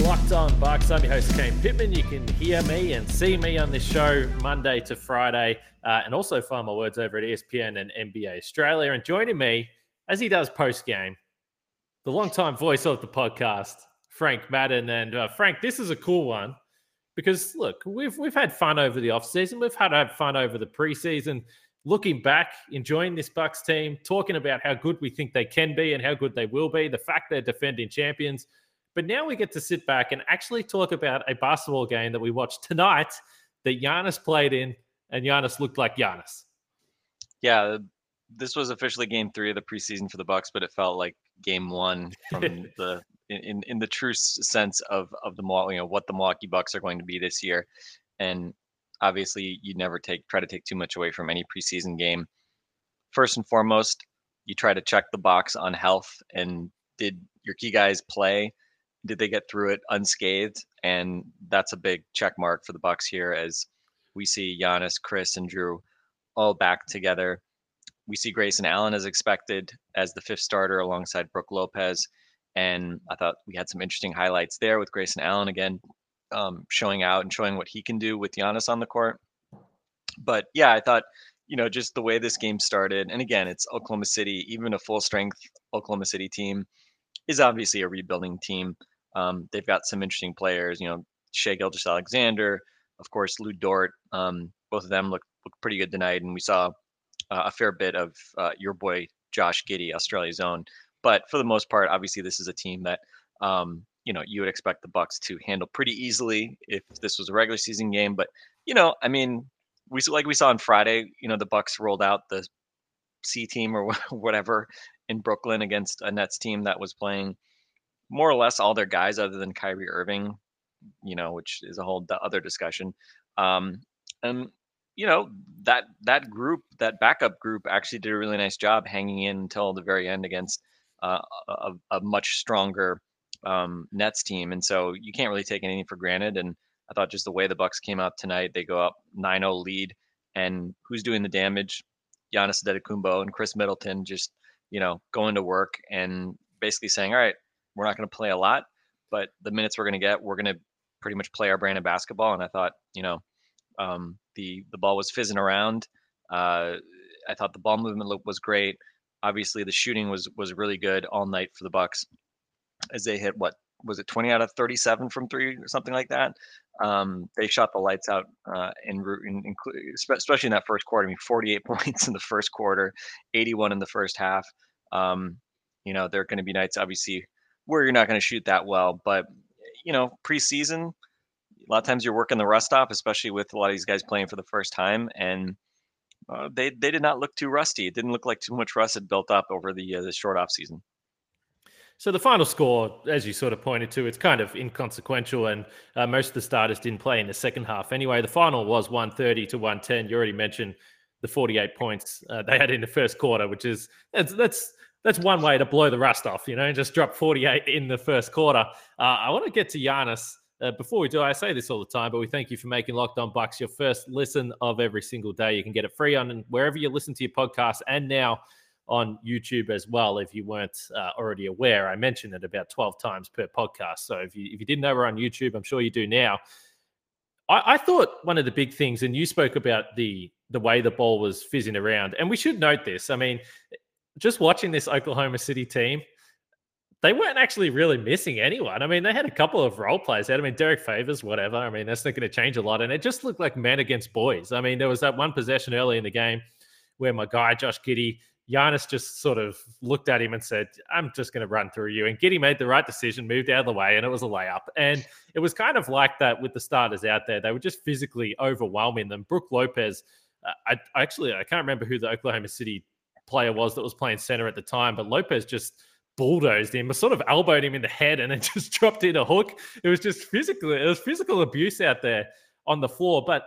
Locked On Bucks. I'm your host, Kane Pittman. You can hear me and see me on this show Monday to Friday, uh, and also find my words over at ESPN and NBA Australia. And joining me, as he does post game, the longtime voice of the podcast, Frank Madden. And uh, Frank, this is a cool one because look, we've we've had fun over the offseason. We've had had fun over the preseason. Looking back, enjoying this Bucks team, talking about how good we think they can be and how good they will be, the fact they're defending champions. But now we get to sit back and actually talk about a basketball game that we watched tonight that Giannis played in, and Giannis looked like Giannis. yeah, this was officially game three of the preseason for the Bucks, but it felt like game one from the in in the true sense of of the you know what the Milwaukee Bucks are going to be this year, and obviously you never take try to take too much away from any preseason game. First and foremost, you try to check the box on health and did your key guys play? Did they get through it unscathed? And that's a big check mark for the Bucks here as we see Giannis, Khris, and Jrue all back together. We see Grayson Allen as expected as the fifth starter alongside Brook Lopez. And I thought we had some interesting highlights there with Grayson Allen again, um, showing out and showing what he can do with Giannis on the court. But yeah, I thought, you know, just the way this game started, and again, it's Oklahoma City, even a full strength Oklahoma City team is obviously a rebuilding team. Um, they've got some interesting players, you know, Shai Gilgeous-Alexander, of course, Lu Dort. Um, both of them look, look pretty good tonight. And we saw uh, a fair bit of uh, your boy Josh Giddey, Australia's own. But for the most part, obviously, this is a team that um, you know you would expect the Bucks to handle pretty easily if this was a regular season game. But you know, I mean, we like we saw on Friday. You know, the Bucks rolled out the C team or whatever in Brooklyn against a Nets team that was playing more or less all their guys other than Kyrie Irving. You know, which is a whole other discussion. Um, and you know that that group, that backup group, actually did a really nice job hanging in until the very end against uh, a, a much stronger um, Nets team, and so you can't really take anything for granted. And I thought just the way the Bucks came out tonight, they go up 9-0 lead, and who's doing the damage? Giannis Antetokounmpo and Khris Middleton just you know going to work and basically saying, all right, we're not going to play a lot, but the minutes we're going to get, we're going to pretty much play our brand of basketball. And I thought, you know, um, the the ball was fizzing around. Uh, I thought the ball movement was great. Obviously, the shooting was was really good all night for the Bucks, as they hit what was it 20 out of 37 from three or something like that. Um, they shot the lights out uh, in, ru- in, especially in that first quarter. I mean, 48 points in the first quarter, 81 in the first half. Um, you know, there are going to be nights, obviously, where you're not going to shoot that well, but you know, preseason, a lot of times you're working the rust off, especially with a lot of these guys playing for the first time, and uh, they they did not look too rusty. It didn't look like too much rust had built up over the uh, the short off season. So the final score, as you sort of pointed to, it's kind of inconsequential, and uh, most of the starters didn't play in the second half. Anyway, the final was 130 to 110. You already mentioned the 48 points uh, they had in the first quarter, which is that's that's that's one way to blow the rust off. You know, and just drop 48 in the first quarter. Uh, I want to get to Giannis. Uh, before we do, I say this all the time, but we thank you for making Locked On Bucks your first listen of every single day. You can get it free on wherever you listen to your podcast, and now on YouTube as well. If you weren't uh, already aware, I mentioned it about 12 times per podcast. So if you if you didn't know we're on YouTube, I'm sure you do now. I, I thought one of the big things, and you spoke about the the way the ball was fizzing around, and we should note this. I mean, just watching this Oklahoma City team, they weren't actually really missing anyone. I mean, they had a couple of role players. I mean, Derrick Favors, whatever. I mean, that's not going to change a lot. And it just looked like men against boys. I mean, there was that one possession early in the game where my guy, Josh Giddey, Giannis just sort of looked at him and said, I'm just going to run through you. And Giddey made the right decision, moved out of the way, and it was a layup. And it was kind of like that with the starters out there. They were just physically overwhelming them. Brook Lopez, uh, I actually, I can't remember who the Oklahoma City player was that was playing center at the time, but Lopez just bulldozed him, sort of elbowed him in the head, and it just dropped in a hook. It was just physical. It was physical abuse out there on the floor. But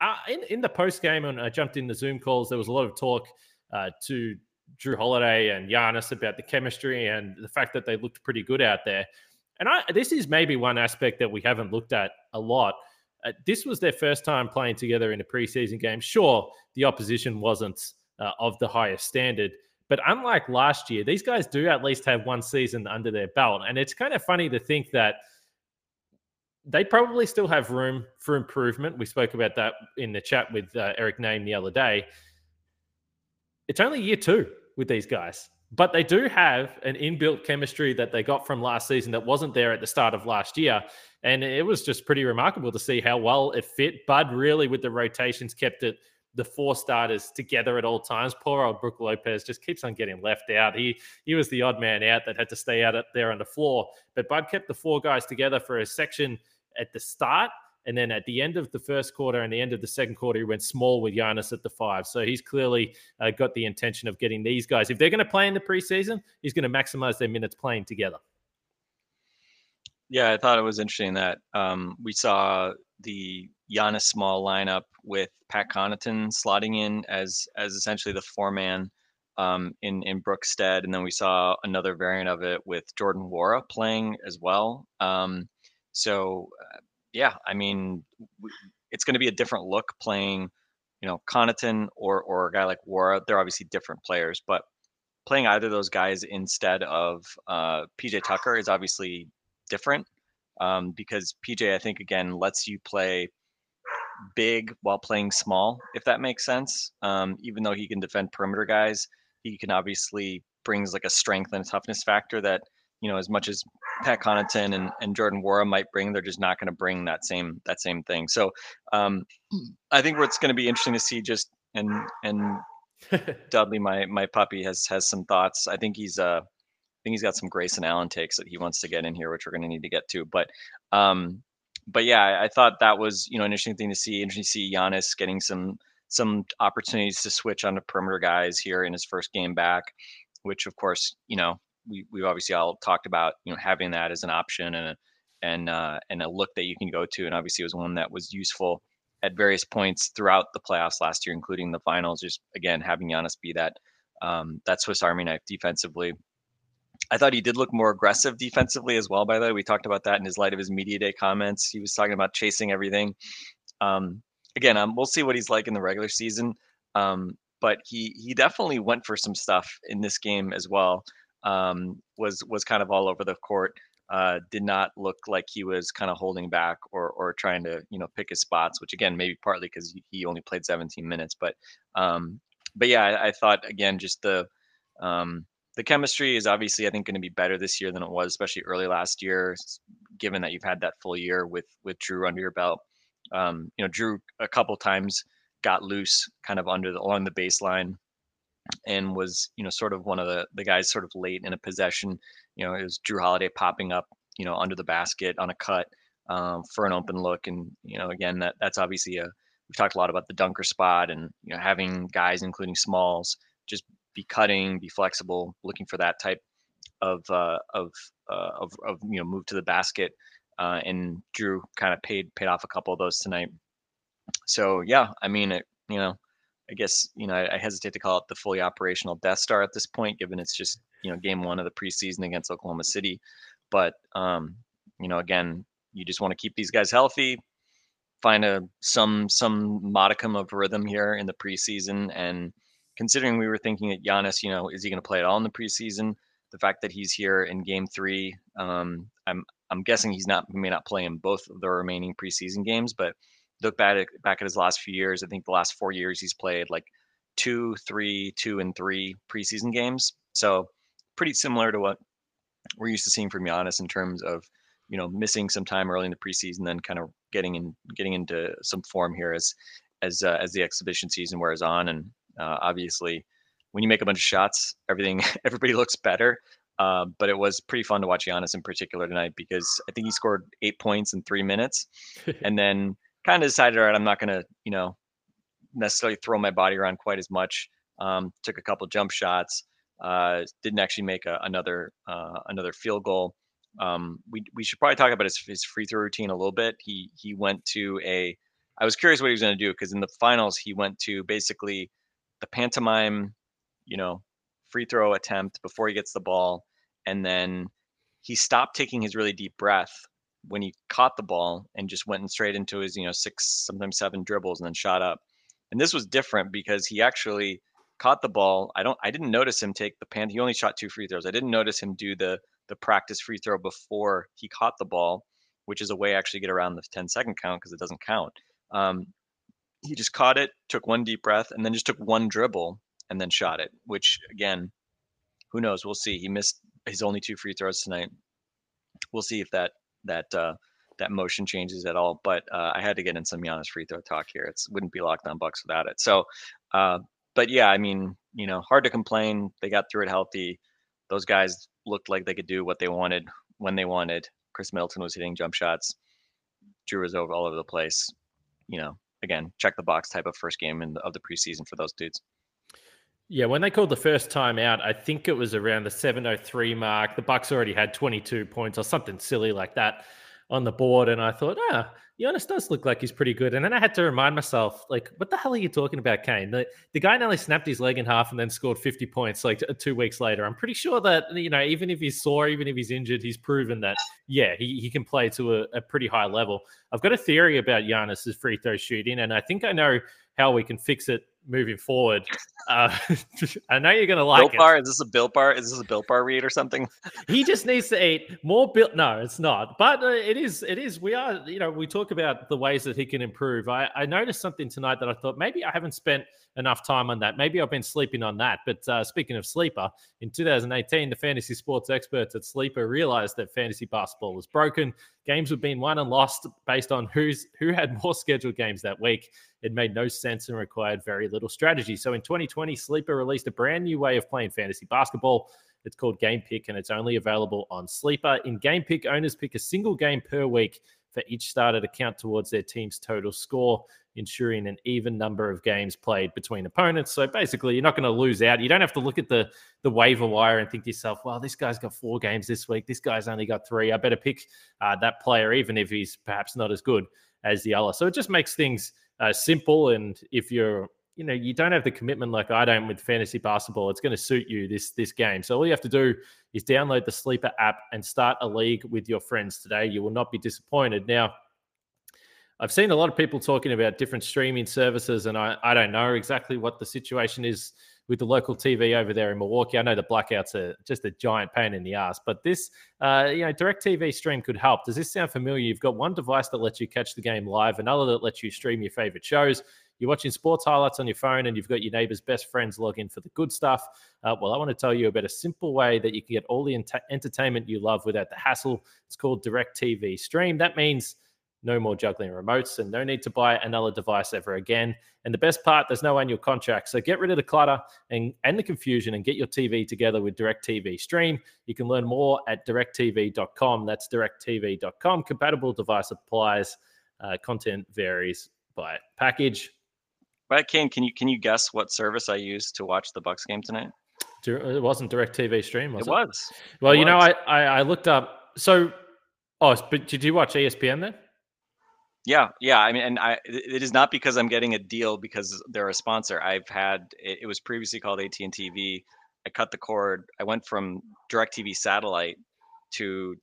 uh, in in the post game, and I jumped in the Zoom calls, there was a lot of talk uh, to Jrue Holiday and Giannis about the chemistry and the fact that they looked pretty good out there. And I, this is maybe one aspect that we haven't looked at a lot. Uh, this was their first time playing together in a preseason game. Sure, the opposition wasn't uh, of the highest standard, but unlike last year, these guys do at least have one season under their belt. And it's kind of funny to think that they probably still have room for improvement. We spoke about that in the chat with uh, Eric Nehm the other day it's only year two with these guys, but they do have an inbuilt chemistry that they got from last season that wasn't there at the start of last year. And it was just pretty remarkable to see how well it fit. Bud really, with the rotations, kept it the four starters together at all times. Poor old Brook Lopez just keeps on getting left out. He he was the odd man out that had to stay out there on the floor. But Bud kept the four guys together for a section at the start and then at the end of the first quarter and the end of the second quarter, he went small with Giannis at the five. So he's clearly uh, got the intention of getting these guys. If they're going to play in the preseason, he's going to maximize their minutes playing together. Yeah, I thought it was interesting that um, we saw the Giannis small lineup with Pat Connaughton slotting in as as essentially the four man um, in in Brookstead, and then we saw another variant of it with Jordan Nwora playing as well. Um, so uh, yeah, I mean, it's going to be a different look playing, you know, Connaughton or or a guy like Nwora. They're obviously different players, but playing either of those guys instead of uh, PJ Tucker is obviously different um, because PJ, I think, again, lets you play big while playing small, if that makes sense. Um, even though he can defend perimeter guys, he can obviously brings like a strength and a toughness factor that you know, as much as Pat Connaughton and, and Jordan Nwora might bring, they're just not going to bring that same that same thing. So um, I think what's going to be interesting to see just and and Dudley, my my puppy, has has some thoughts. I think he's uh I think he's got some Grayson Allen takes that he wants to get in here, which we're going to need to get to. But um, but yeah, I, thought that was you know an interesting thing to see. Interesting to see Giannis getting some some opportunities to switch on the perimeter guys here in his first game back, which of course you know we we've obviously all talked about you know having that as an option and a, and uh, and a look that you can go to, and obviously it was one that was useful at various points throughout the playoffs last year, including the finals. Just again having Giannis be that um, that Swiss Army knife defensively. I thought he did look more aggressive defensively as well. By the way, we talked about that in his light of his media day comments. He was talking about chasing everything. Um, again, um, we'll see what he's like in the regular season. Um, but he he definitely went for some stuff in this game as well um, was was kind of all over the court. Uh, did not look like he was kind of holding back or or trying to you know pick his spots, which again maybe partly because he only played 17 minutes, but um, but yeah, I, I, thought again just the um, the chemistry is obviously I think going to be better this year than it was, especially early last year, given that you've had that full year with with Jrue under your belt. Um, you know, Jrue a couple times got loose kind of under the along the baseline and was you know sort of one of the the guys sort of late in a possession. You know, it was Jrue Holiday popping up you know under the basket on a cut um, for an open look, and you know again that that's obviously a we've talked a lot about the dunker spot and you know having guys including smalls just be cutting, be flexible, looking for that type of uh, of, uh, of of you know move to the basket. Uh, and Jrue kind of paid paid off a couple of those tonight. So yeah, I mean, it, you know, I guess you know I, I, hesitate to call it the fully operational Death Star at this point, given it's just you know game one of the preseason against Oklahoma City. But um, you know, again, you just want to keep these guys healthy, find a some some modicum of rhythm here in the preseason, and considering we were thinking that Giannis, you know, is he going to play at all in the preseason? The fact that he's here in Game Three, um, I'm I'm guessing he's not may not play in both of the remaining preseason games, but look back at, back at his last few years, I think the last four years he's played like two, three, two, and three preseason games. So pretty similar to what we're used to seeing from Giannis in terms of you know missing some time early in the preseason, then kind of getting in getting into some form here as as uh, as the exhibition season wears on, and uh, obviously when you make a bunch of shots, everything everybody looks better. Uh, but it was pretty fun to watch Giannis in particular tonight because I think he scored eight points in three minutes, and then kind of decided, all right, I'm not going to, you know, necessarily throw my body around quite as much. Um, took a couple jump shots. Uh, didn't actually make a, another uh, another field goal. Um, we we should probably talk about his, his free throw routine a little bit. He he went to a. I was curious what he was going to do because in the finals he went to basically the pantomime, you know, free throw attempt before he gets the ball, and then he stopped taking his really deep breath when he caught the ball and just went straight into his you know six sometimes seven dribbles and then shot up. And this was different because he actually caught the ball. I don't I didn't notice him take the pan. He only shot two free throws. I didn't notice him do the the practice free throw before he caught the ball, which is a way actually get around the 10 second count because it doesn't count. Um, he just caught it, took one deep breath, and then just took one dribble and then shot it. Which again, who knows? We'll see. He missed his only two free throws tonight. We'll see if that that uh, that motion changes at all. But uh, I had to get in some Giannis free throw talk here. It wouldn't be locked on Bucks without it. So, uh, but yeah, I mean, you know, hard to complain. They got through it healthy. Those guys looked like they could do what they wanted when they wanted. Khris Middleton was hitting jump shots. Jrue was over all over the place. You know, again, check the box type of first game in of the preseason for those dudes. Yeah, when they called the first time out, I think it was around the 703 mark. The Bucks already had 22 points or something silly like that on the board, and I thought, ah, Giannis does look like he's pretty good. And then I had to remind myself, like, what the hell are you talking about, Kane? The, the guy nearly snapped his leg in half and then scored 50 points like two weeks later. I'm pretty sure that, you know, even if he's sore, even if he's injured, he's proven that, yeah, he, he can play to a, a pretty high level. I've got a theory about Giannis's free throw shooting, and I think I know how we can fix it moving forward. Uh, I know you're going to like Built Bar? Is this a Built Bar? Is this a Built Bar read or something? he just needs to eat more Built. No, it's not. But uh, it is. It is. We are. You know, we talk about the ways that he can improve. I, I noticed something tonight that I thought maybe I haven't spent enough time on that. Maybe I've been sleeping on that. But uh, speaking of sleeper, in 2018, the fantasy sports experts at Sleeper realized that fantasy basketball was broken. Games were being won and lost based on who's who had more scheduled games that week. It made no sense and required very little strategy. So in 2020, Sleeper released a brand new way of playing fantasy basketball. It's called Game Pick and it's only available on Sleeper. In Game Pick, owners pick a single game per week for each starter to count towards their team's total score, ensuring an even number of games played between opponents. So basically, you're not going to lose out. You don't have to look at the the waiver wire and think to yourself, "Well, this guy's got four games this week. This guy's only got three. I better pick uh, that player, even if he's perhaps not as good as the other." So it just makes things uh, simple. And if you're you know you don't have the commitment like I don't with fantasy basketball, it's going to suit you this this game. So all you have to do is download the Sleeper app and start a league with your friends today. You will not be disappointed. Now, I've seen a lot of people talking about different streaming services, and I, I don't know exactly what the situation is with the local TV over there in Milwaukee. I know the blackouts are just a giant pain in the ass, but this, uh, you know, DirecTV stream could help. Does this sound familiar? You've got one device that lets you catch the game live, another that lets you stream your favorite shows. You're watching sports highlights on your phone and you've got your neighbor's best friends log in for the good stuff. Uh, well, I want to tell you about a simple way that you can get all the ent- entertainment you love without the hassle. It's called DirecTV Stream. That means no more juggling remotes and no need to buy another device ever again. And the best part, there's no annual contract. So get rid of the clutter and, and the confusion and get your TV together with DirecTV Stream. You can learn more at directv.com. That's directv.com. Compatible device applies. Uh, content varies by package. But uh, Kane, can you can you guess what service I used to watch the Bucks game tonight? Uh, it wasn't DirecTV stream, was it? It was. Well, it you was. know, I, I I looked up. So, oh, but did you watch ESPN then? Yeah, yeah. I mean, and I it is not because I'm getting a deal because they're a sponsor. I've had it, it was previously called AT and TV. I cut the cord. I went from DirecTV satellite to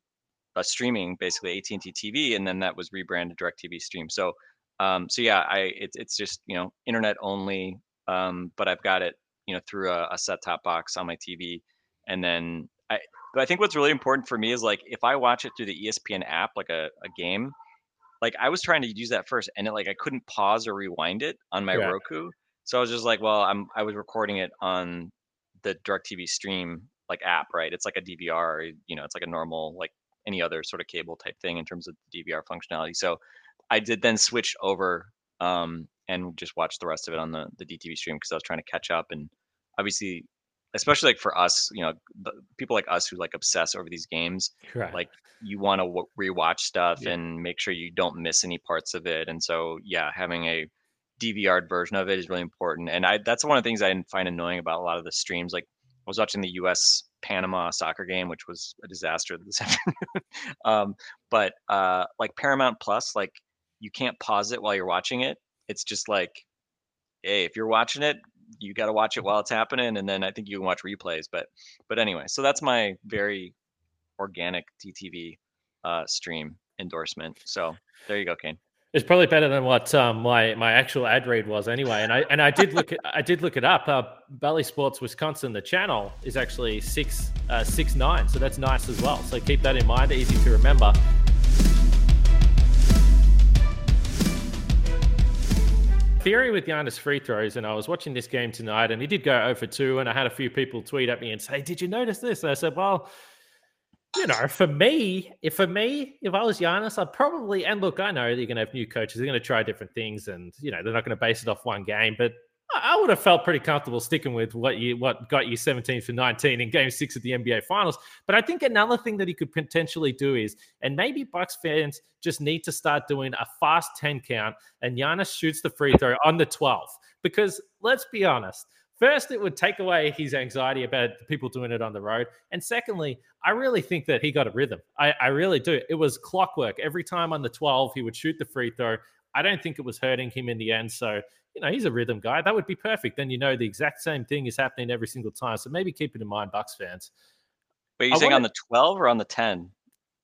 a streaming, basically AT and T TV, and then that was rebranded DirecTV Stream. So um, so yeah, I it's it's just you know internet only, um, but I've got it you know through a, a set top box on my TV, and then I. But I think what's really important for me is like if I watch it through the ESPN app, like a, a game, like I was trying to use that first, and it like I couldn't pause or rewind it on my Yeah. Roku, so I was just like, well, I'm I was recording it on the DirecTV Stream like app, right? It's like a DVR, you know, it's like a normal like any other sort of cable type thing in terms of DVR functionality. So I did then switch over um, and just watch the rest of it on the the DTV stream because I was trying to catch up and obviously, especially like for us, you know, people like us who like obsess over these games, right. like you want to w- rewatch stuff Yeah. and make sure you don't miss any parts of it. And so, yeah, having a DVR version of it is really important. And I that's one of the things I find annoying about a lot of the streams. Like I was watching the U.S. Panama soccer game, which was a disaster this afternoon. um, but uh, like Paramount Plus, like you can't pause it while you're watching it. It's just like, hey, if you're watching it, you got to watch it while it's happening, and then I think you can watch replays. But but anyway, so that's my very organic TTV uh, stream endorsement. So there you go, Kane. It's probably better than what um, my my actual ad read was anyway. And I and I did look it, I did look it up. Uh, Bally Sports Wisconsin, the channel is actually six uh, six nine, so that's nice as well. So keep that in mind. Easy to remember. Theory with Giannis free throws, and I was watching this game tonight, and he did go 0 for 2, and I had a few people tweet at me and say, "Did you notice this?" And I said, "Well." you know, for me, if for me, if I was Giannis, I'd probably and look, I know you're going to have new coaches, they're going to try different things, and you know they're not going to base it off one game. But I would have felt pretty comfortable sticking with what you what got you 17 for 19 in Game Six of the NBA Finals. But I think another thing that he could potentially do is, and maybe Bucks fans just need to start doing a fast 10 count, and Giannis shoots the free throw on the 12th. Because let's be honest, First, it would take away his anxiety about people doing it on the road. And secondly, I really think that he got a rhythm. I, I, really do. It was clockwork. Every time on the 12, he would shoot the free throw. I don't think it was hurting him in the end. So, you know, he's a rhythm guy. That would be perfect. Then you know the exact same thing is happening every single time. So maybe keep it in mind, Bucks fans. But you're saying on the 12 or on the 10?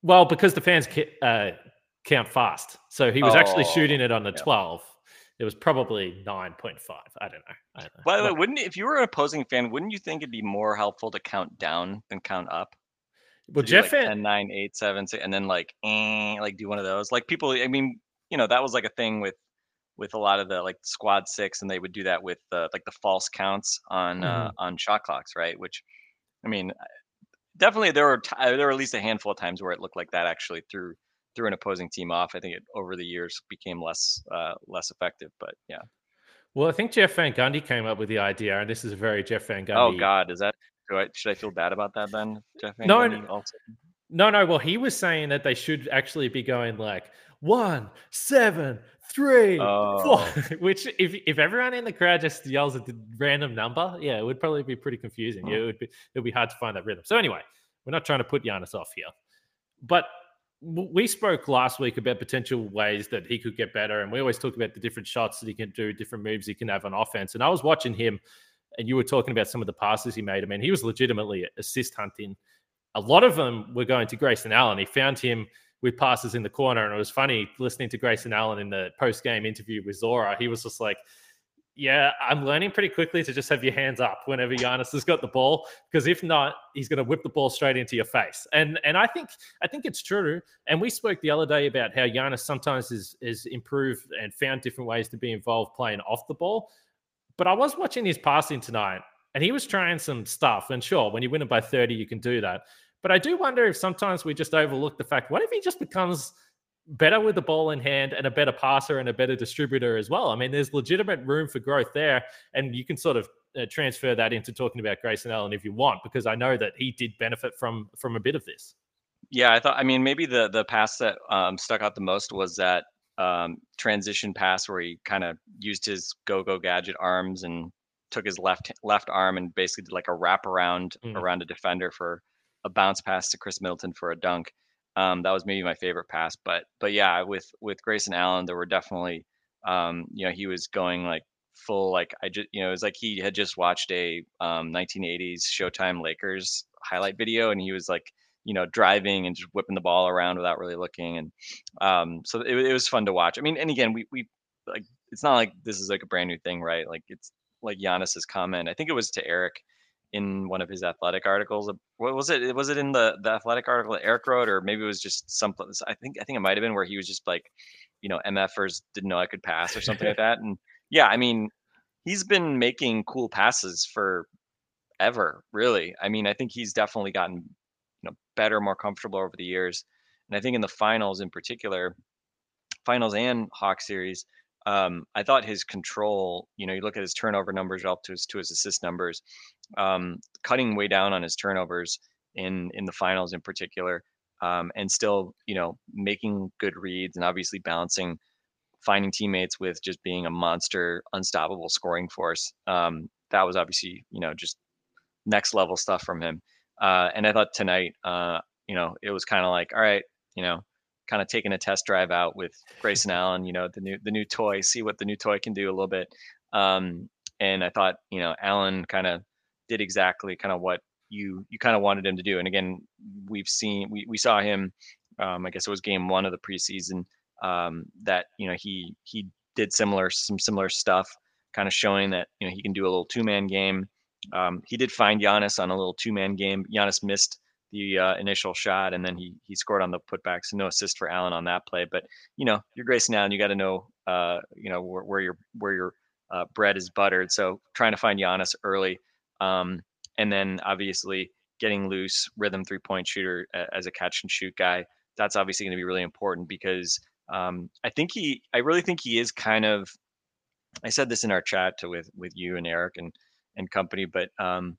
Well, because the fans uh, count fast. So he was oh, actually shooting it on the yeah. 12 it was probably 9.5 i don't know, I don't know. by the way wouldn't if you were an opposing fan wouldn't you think it'd be more helpful to count down than count up well jeff like 10 9 8 7 6, and then like eh, like do one of those like people i mean you know that was like a thing with with a lot of the like squad six and they would do that with uh, like the false counts on mm-hmm. uh, on shot clocks right which i mean definitely there were t- there were at least a handful of times where it looked like that actually through threw an opposing team off. I think it over the years became less uh, less effective. But yeah. Well, I think Jeff Van Gundy came up with the idea, and this is a very Jeff Van Gundy. Oh God, is that? I, should I feel bad about that then, Jeff Van no, Gundy? Also? No, no. Well, he was saying that they should actually be going like one, seven, three, oh. four. Which, if if everyone in the crowd just yells at the random number, yeah, it would probably be pretty confusing. Oh. It would be it would be hard to find that rhythm. So anyway, we're not trying to put Giannis off here, but we spoke last week about potential ways that he could get better, and we always talk about the different shots that he can do, different moves he can have on offense. And I was watching him, and you were talking about some of the passes he made. I mean, he was legitimately assist hunting. A lot of them were going to Grayson Allen. He found him with passes in the corner, and it was funny listening to Grayson Allen in the post game interview with Zora. He was just like, yeah, I'm learning pretty quickly to just have your hands up whenever Giannis has got the ball, because if not, he's going to whip the ball straight into your face. And and I think I think it's true. And we spoke the other day about how Giannis sometimes is is improved and found different ways to be involved playing off the ball. But I was watching his passing tonight, and he was trying some stuff. And sure, when you win it by 30, you can do that. But I do wonder if sometimes we just overlook the fact, what if he just becomes better with the ball in hand and a better passer and a better distributor as well. I mean, there's legitimate room for growth there, and you can sort of uh, transfer that into talking about Grayson Allen if you want, because I know that he did benefit from from a bit of this. Yeah, I thought. I mean, maybe the the pass that um, stuck out the most was that um, transition pass where he kind of used his go go gadget arms and took his left left arm and basically did like a wrap around mm. around a defender for a bounce pass to Khris Middleton for a dunk. Um, that was maybe my favorite pass, but but yeah, with with Grayson Allen, there were definitely um, you know he was going like full like I just you know it was like he had just watched a um, 1980s Showtime Lakers highlight video, and he was like you know driving and just whipping the ball around without really looking, and um, so it, it was fun to watch. I mean, and again, we we like it's not like this is like a brand new thing, right? Like it's like Giannis's comment. I think it was to Eric in one of his athletic articles. What was it? Was it in the the athletic article that Eric wrote, or maybe it was just something? I think I think it might have been where he was just like, you know, MFers didn't know I could pass or something like that. And yeah, I mean, he's been making cool passes for ever, really. I mean, I think he's definitely gotten you know better, more comfortable over the years. And I think in the finals, in particular, finals and Hawk series, um, I thought his control, you know, you look at his turnover numbers relative to his to his assist numbers, um, cutting way down on his turnovers in in the finals in particular, um, and still, you know, making good reads and obviously balancing, finding teammates with just being a monster, unstoppable scoring force. Um, that was obviously, you know, just next level stuff from him. Uh, and I thought tonight, uh, you know, it was kind of like, all right, you know, kind of taking a test drive out with Grayson Allen, you know, the new the new toy, see what the new toy can do a little bit. Um, and I thought, you know, Allen kind of did exactly kind of what you you kind of wanted him to do. And again, we've seen we we saw him. Um, I guess it was game one of the preseason um, that you know he he did similar some similar stuff, kind of showing that you know he can do a little two man game. Um, he did find Giannis on a little two man game. Giannis missed the uh, initial shot, and then he he scored on the putback. So no assist for Allen on that play. But you know, you're Grayson Allen. You got to know, uh, you know, where, where your where your uh, bread is buttered. So trying to find Giannis early, um, and then obviously getting loose, rhythm three point shooter as a catch and shoot guy. That's obviously going to be really important because um, I think he, I really think he is kind of. I said this in our chat to, with with you and Eric and and company, but um,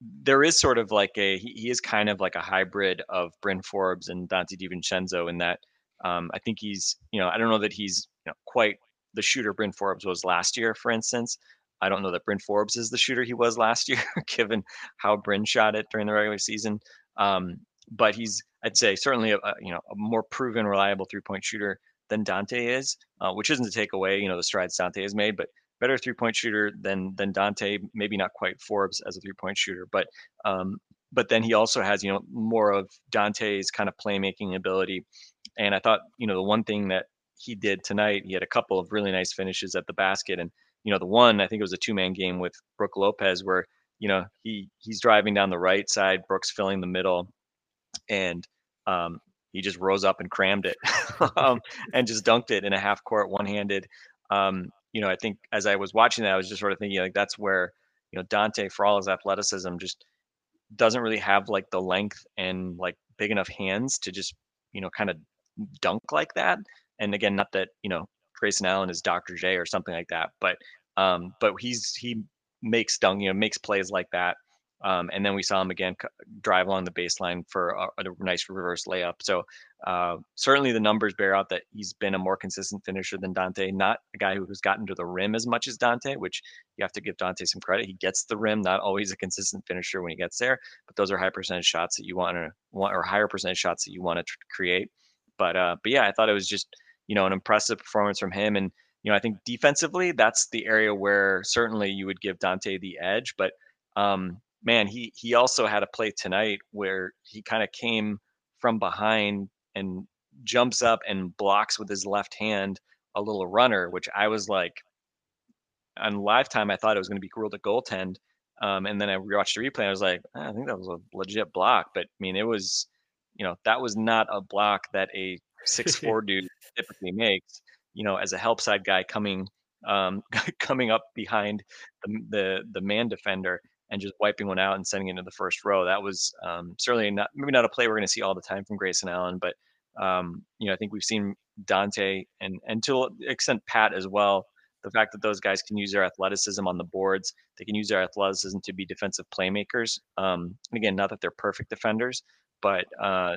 there is sort of like a he, he, is kind of like a hybrid of Bryn Forbes and Donte DiVincenzo in that um, I think he's you know I don't know that he's you know, quite the shooter Bryn Forbes was last year, for instance. I don't know that Bryn Forbes is the shooter he was last year, given how Bryn shot it during the regular season. Um, but he's I'd say certainly a, a, you know a more proven, reliable three point shooter than Donte is, uh, which isn't to take away you know the strides Donte has made, but better three point shooter than than Donte. Maybe not quite Forbes as a three point shooter, but um, but then he also has you know more of Donte's kind of playmaking ability. And I thought you know the one thing that he did tonight, he had a couple of really nice finishes at the basket, and you know the one I think it was a two man game with Brook Lopez where you know he he's driving down the right side, Brooks filling the middle, and um, he just rose up and crammed it um, and just dunked it in a half court one handed. Um, you know, I think as I was watching that, I was just sort of thinking like that's where, you know, Donte for all his athleticism, just doesn't really have like the length and like big enough hands to just, you know, kind of dunk like that. And again, not that, you know, Grayson Allen is Dr. J or something like that, but um, but he's he makes dunk, you know, makes plays like that. Um, and then we saw him again drive along the baseline for a, a nice reverse layup. So uh, certainly the numbers bear out that he's been a more consistent finisher than Donte, not a guy who's gotten to the rim as much as Donte, which you have to give Donte some credit. He gets the rim, not always a consistent finisher when he gets there, but those are high percentage shots that you want to want or higher percentage shots that you want to tr- create. But uh, but yeah, I thought it was just you know an impressive performance from him and you know, I think defensively, that's the area where certainly you would give Donte the edge. But um, man, he he also had a play tonight where he kind of came from behind and jumps up and blocks with his left hand a little runner, which I was like, on live time, I thought it was going to be ruled a goaltend. Um, and then I watched the replay. And I was like, ah, I think that was a legit block. But I mean, it was, you know, that was not a block that a six four dude typically makes. You know, as a help side guy coming um, coming up behind the, the the man defender and just wiping one out and sending it into the first row. That was um, certainly not maybe not a play we're going to see all the time from Grayson Allen, but um, you know I think we've seen Donte and and to extent Pat as well. The fact that those guys can use their athleticism on the boards, they can use their athleticism to be defensive playmakers. Um, and again, not that they're perfect defenders, but uh,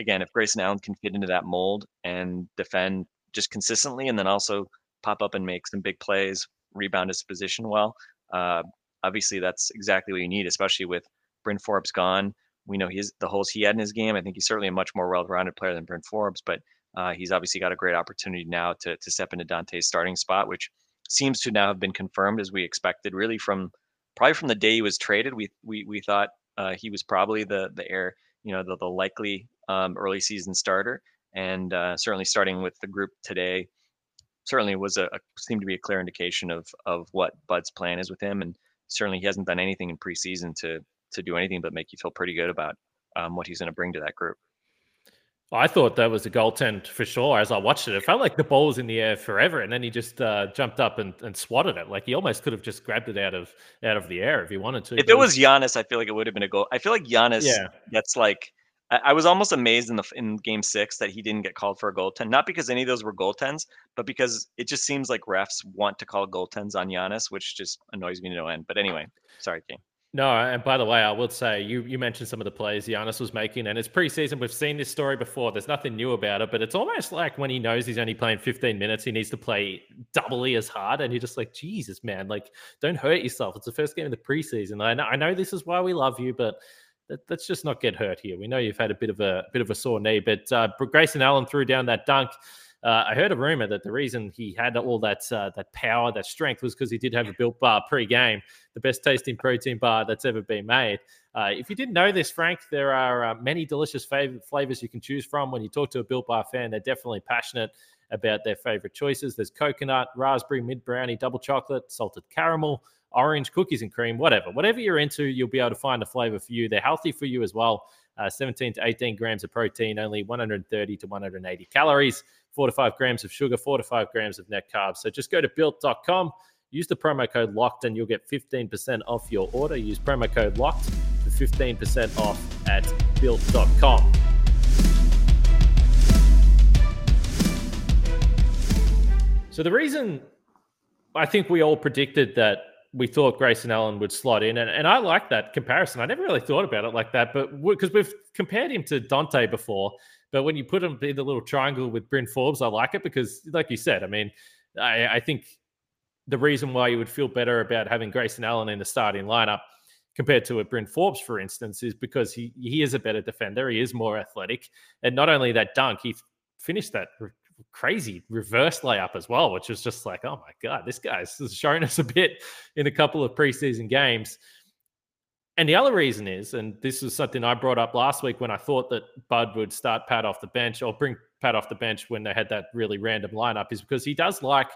again, if Grayson Allen can fit into that mold and defend just consistently, and then also pop up and make some big plays, rebound his position well, uh, obviously that's exactly what you need, especially with Bryn Forbes gone. We know the holes he had in his game. I think he's certainly a much more well-rounded player than Bryn Forbes, but uh, he's obviously got a great opportunity now to to step into Donte's starting spot, which seems to now have been confirmed as we expected. Really, from probably from the day he was traded, we we we thought uh, he was probably the the air, you know, the the likely um, early season starter, and uh, certainly starting with the group today, certainly was a, a seemed to be a clear indication of of what Bud's plan is with him, and certainly he hasn't done anything in preseason to to do anything but make you feel pretty good about um, what he's going to bring to that group. I thought that was a goaltend for sure. As I watched it, it felt like the ball was in the air forever, and then he just uh, jumped up and, and swatted it. Like he almost could have just grabbed it out of out of the air if he wanted to. If it was Giannis, I feel like it would have been a goal. I feel like Giannis, yeah. that's like I, was almost amazed in the in game six that he didn't get called for a goaltend. Not because any of those were goaltends, but because it just seems like refs want to call goaltends on Giannis, which just annoys me to no end. But anyway, sorry, King. No, and by the way, I will say you you mentioned some of the plays Giannis was making, and it's preseason. We've seen this story before. There's nothing new about it, but it's almost like when he knows he's only playing 15 minutes, he needs to play doubly as hard, and you're just like, Jesus, man, like don't hurt yourself. It's the first game of the preseason. I know, I know this is why we love you, but let, us just not get hurt here. We know you've had a bit of a, bit of a sore knee, but uh, Grayson Allen threw down that dunk. Uh, I heard a rumor that the reason he had all that uh, that power, that strength, was because he did have a built bar pre-game, the best tasting protein bar that's ever been made. Uh, if you didn't know this, Frank, there are uh, many delicious fav- flavors you can choose from. When you talk to a built bar fan, they're definitely passionate about their favorite choices. There's coconut, raspberry, mid brownie, double chocolate, salted caramel, orange, cookies and cream, whatever. Whatever you're into, you'll be able to find a flavor for you. They're healthy for you as well. Uh, 17 to 18 grams of protein, only 130 to 180 calories, four to five grams of sugar, four to five grams of net carbs. So just go to built.com, use the promo code locked, and you'll get 15% off your order. Use promo code locked for 15% off at built.com. So the reason I think we all predicted that we thought Grayson Allen would slot in, and, and I like that comparison. I never really thought about it like that, but because we've compared him to Donte before, but when you put him in the little triangle with Bryn Forbes, I like it because, like you said, I mean, I, I think the reason why you would feel better about having Grayson Allen in the starting lineup compared to a Bryn Forbes, for instance, is because he he is a better defender. He is more athletic, and not only that dunk, he finished that crazy reverse layup as well, which was just like, oh my God, this guy's shown us a bit in a couple of preseason games. And the other reason is, and this is something I brought up last week when I thought that Bud would start Pat off the bench or bring Pat off the bench when they had that really random lineup, is because he does like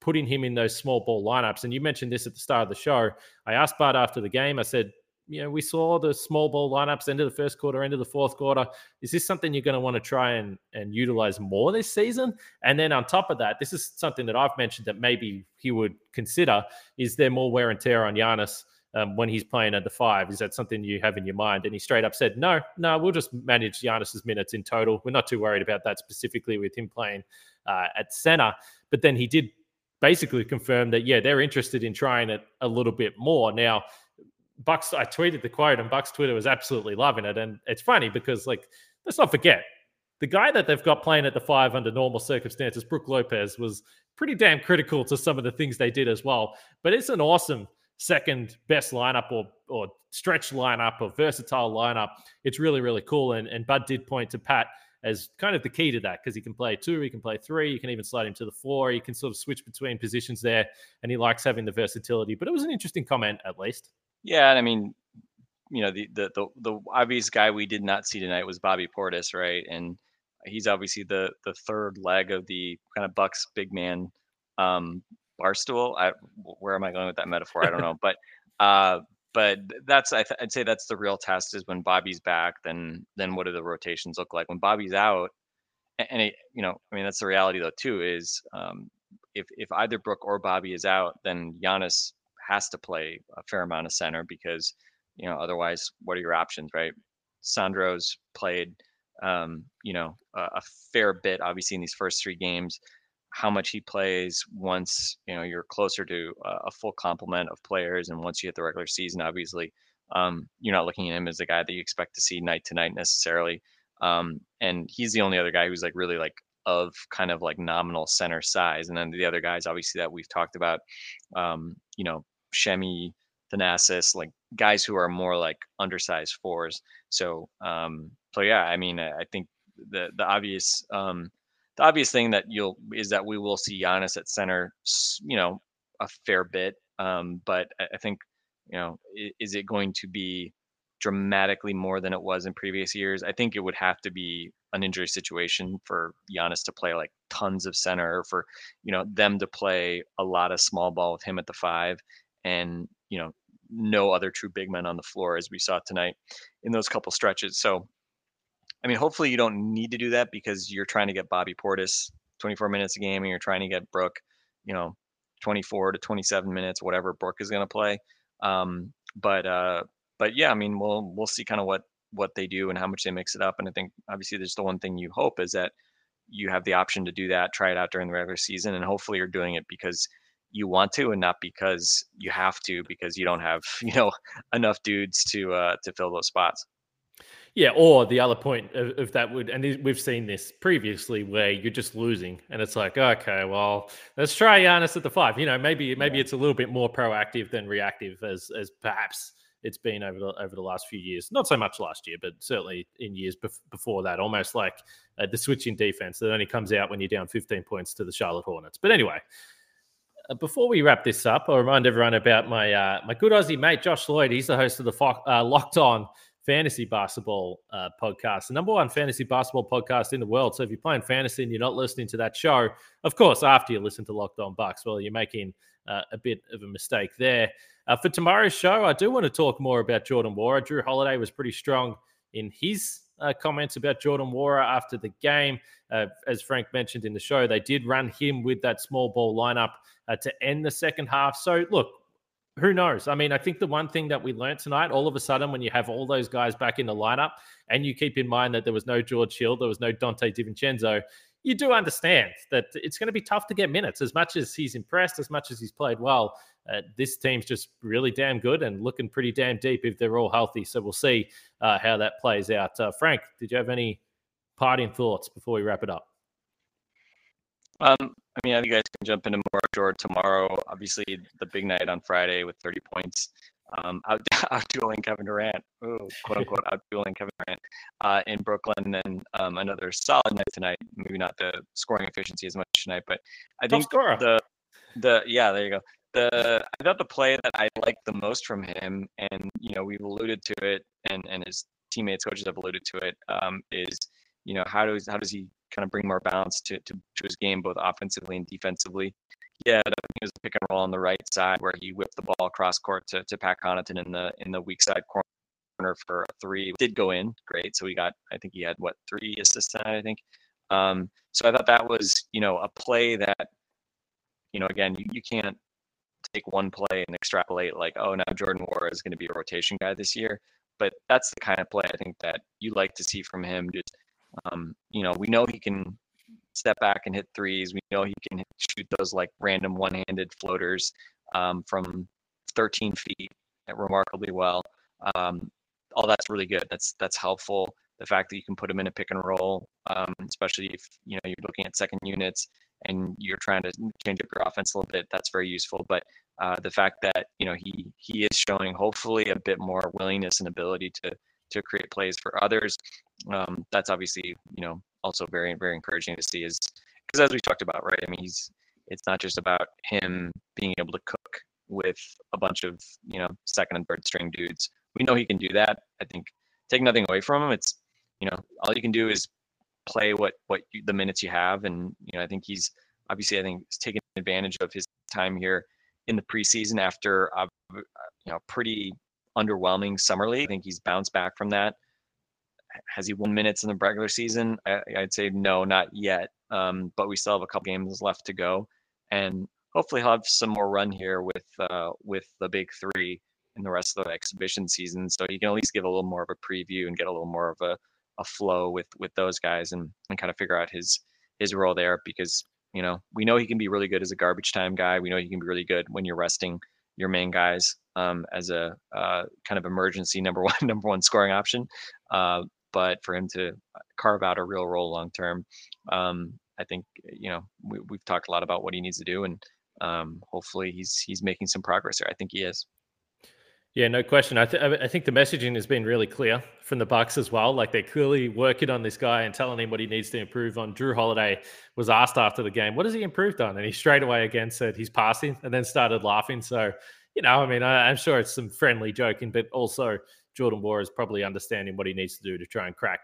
putting him in those small ball lineups. And you mentioned this at the start of the show. I asked Bud after the game, I said, you know, we saw the small ball lineups end of the first quarter, end of the fourth quarter. Is this something you're going to want to try and, and utilize more this season? And then on top of that, this is something that I've mentioned that maybe he would consider. Is there more wear and tear on Giannis um, when he's playing at the five? Is that something you have in your mind? And he straight up said, no, no, we'll just manage Giannis's minutes in total. We're not too worried about that specifically with him playing uh, at center. But then he did basically confirm that, yeah, they're interested in trying it a little bit more. Now, Bucks, I tweeted the quote, and Bucks Twitter was absolutely loving it. And it's funny because, like, let's not forget the guy that they've got playing at the five under normal circumstances, Brook Lopez, was pretty damn critical to some of the things they did as well. But it's an awesome second best lineup or or stretch lineup or versatile lineup. It's really really cool. And and Bud did point to Pat as kind of the key to that because he can play two, he can play three, you can even slide him to the four, he can sort of switch between positions there, and he likes having the versatility. But it was an interesting comment at least. Yeah, and I mean, you know, the, the the the obvious guy we did not see tonight was Bobby Portis, right? And he's obviously the the third leg of the kind of Bucks big man um, barstool. I, where am I going with that metaphor? I don't know, but uh, but that's I would say that's the real test is when Bobby's back. Then then what do the rotations look like when Bobby's out? And it, you know, I mean that's the reality though too is um, if if either Brook or Bobby is out, then Giannis has to play a fair amount of center because you know otherwise what are your options right? Sandro's played um, you know a, a, fair bit obviously in these first three games. How much he plays once you know you're closer to a, a full complement of players and once you hit the regular season obviously um, you're not looking at him as the guy that you expect to see night to night necessarily um, and he's the only other guy who's like really like of kind of like nominal center size and then the other guys obviously that we've talked about um, you know Semi, Thanasis, like guys who are more like undersized fours. So, um, so yeah, I mean, I think the the obvious um, the obvious thing that you'll is that we will see Giannis at center, you know, a fair bit. Um, but I think, you know, is it going to be dramatically more than it was in previous years? I think it would have to be an injury situation for Giannis to play like tons of center, or for you know them to play a lot of small ball with him at the five, and you know no other true big men on the floor as we saw tonight in those couple stretches. So, I mean, hopefully you don't need to do that because you're trying to get Bobby Portis 24 minutes a game and you're trying to get Brook, you know, 24 to 27 minutes, whatever Brook is going to play. Um, but uh, but yeah, I mean, we'll we'll see kind of what what they do and how much they mix it up. And I think obviously there's the one thing you hope is that you have the option to do that, try it out during the regular season, and hopefully you're doing it because you want to and not because you have to because you don't have you know enough dudes to uh, to fill those spots. Yeah, or the other point of, of, that would, and we've seen this previously, where you're just losing, and it's like, okay, well, let's try Giannis at the five. You know, maybe maybe yeah. it's a little bit more proactive than reactive, as as perhaps it's been over the over the last few years. Not so much last year, but certainly in years bef- before that. Almost like uh, the switching defense that only comes out when you're down 15 points to the Charlotte Hornets. But anyway, before we wrap this up, I'll remind everyone about my uh, my good Aussie mate Josh Lloyd. He's the host of the Fo- uh, Locked On fantasy basketball uh, podcast, the number one fantasy basketball podcast in the world. So if you're playing fantasy and you're not listening to that show, of course, after you listen to Locked On Bucks, well, you're making uh, a bit of a mistake there. Uh, for tomorrow's show, I do want to talk more about Jordan Nwora. Jrue Holiday was pretty strong in his uh, comments about Jordan Nwora after the game. Uh, as Frank mentioned in the show, they did run him with that small ball lineup uh, to end the second half. So, look, who knows? I mean, I think the one thing that we learned tonight, all of a sudden, when you have all those guys back in the lineup, and you keep in mind that there was no George Hill, there was no Donte DiVincenzo, you do understand that it's going to be tough to get minutes. As much as he's impressed, as much as he's played well, uh, this team's just really damn good and looking pretty damn deep if they're all healthy. So we'll see uh, how that plays out. Uh, Frank, did you have any parting thoughts before we wrap it up? Um, I mean, I think you guys can jump into more George tomorrow. Obviously, the big night on Friday with 30 points. Um, out, outdueling Kevin Durant, Ooh, quote unquote, outdueling Kevin Durant uh, in Brooklyn, and um, another solid night tonight. Maybe not the scoring efficiency as much tonight, but I think the the yeah, there you go. The I thought the play that I liked the most from him, and you know we've alluded to it, and and his teammates, coaches have alluded to it, um, is you know how does how does he kind of bring more balance to, to, to his game, both offensively and defensively. Yeah, I think it was a pick and roll on the right side where he whipped the ball across court to, to Pat Connaughton in the in the weak side corner for a three. It did go in, great. So he got, I think he had what three assists tonight, I think. Um, so I thought that was, you know, a play that, you know, again, you, you can't take one play and extrapolate like, oh, now Jordan Nwora is going to be a rotation guy this year. But that's the kind of play I think that you like to see from him. Just um, you know, we know he can step back and hit threes. We know he can shoot those like random one-handed floaters um, from 13 feet remarkably well. Um, all that's really good. That's that's helpful. The fact that you can put him in a pick and roll, um, especially if you know you're looking at second units and you're trying to change up your offense a little bit, that's very useful. But uh, the fact that you know he he is showing hopefully a bit more willingness and ability to to create plays for others. Um, that's obviously, you know, also very, very encouraging to see is because as we talked about, right? I mean, he's, it's not just about him being able to cook with a bunch of, you know, second and third string dudes. We know he can do that. I think take nothing away from him. It's, you know, all you can do is play what, what you, the minutes you have. And, you know, I think he's obviously, I think he's taken advantage of his time here in the preseason after, uh, you know, pretty underwhelming summer league. I think he's bounced back from that. Has he won minutes in the regular season? I, would say no, not yet. Um, but we still have a couple games left to go, and hopefully he'll have some more run here with uh, with the big three in the rest of the exhibition season. So he can at least give a little more of a preview and get a little more of a, a flow with with those guys and, and kind of figure out his his role there because you know we know he can be really good as a garbage time guy. We know he can be really good when you're resting your main guys um, as a uh, kind of emergency number one number one scoring option. Uh, but for him to carve out a real role long term, um, I think you know we, have talked a lot about what he needs to do, and um, hopefully he's he's making some progress there. I think he is. Yeah, no question. I, th- I think the messaging has been really clear from the Bucks as well. Like they're clearly working on this guy and telling him what he needs to improve on. Jrue Holiday was asked after the game, "What has he improved on?" And he straight away again said he's passing, and then started laughing. So, you know, I mean, I, am sure it's some friendly joking, but also Jordan Nwora is probably understanding what he needs to do to try and crack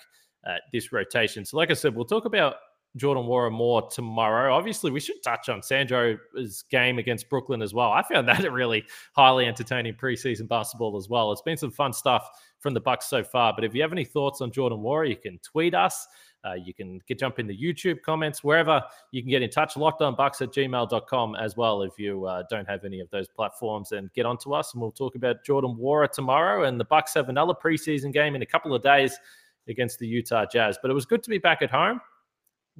uh, this rotation. So, like I said, we'll talk about Jordan Nwora more tomorrow. Obviously, we should touch on Sandro's game against Brooklyn as well. I found that a really highly entertaining preseason basketball as well. It's been some fun stuff from the Bucks so far. But if you have any thoughts on Jordan Nwora, you can tweet us. Uh, you can get jump in the YouTube comments, wherever you can get in touch. Lockedonbucks at gmail.com as well if you uh, don't have any of those platforms. And get onto us, and we'll talk about Jordan Nwora tomorrow. And the Bucks have another preseason game in a couple of days against the Utah Jazz. But it was good to be back at home.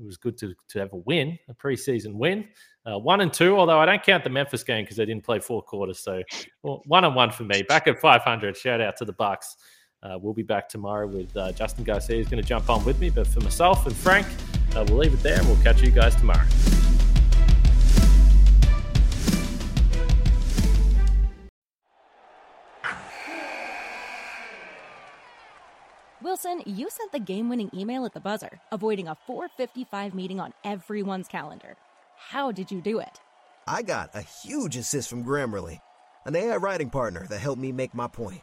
It was good to, to have a win, a preseason win. Uh, one and two, although I don't count the Memphis game because they didn't play four quarters. So well, one and one for me. Back at 500. Shout out to the Bucks. Uh, we'll be back tomorrow with uh, Justin Garcia. He's going to jump on with me. But for myself and Frank, uh, we'll leave it there and we'll catch you guys tomorrow. Wilson, you sent the game-winning email at the buzzer, avoiding a 4:55 meeting on everyone's calendar. How did you do it? I got a huge assist from Grammarly, an AI writing partner that helped me make my point.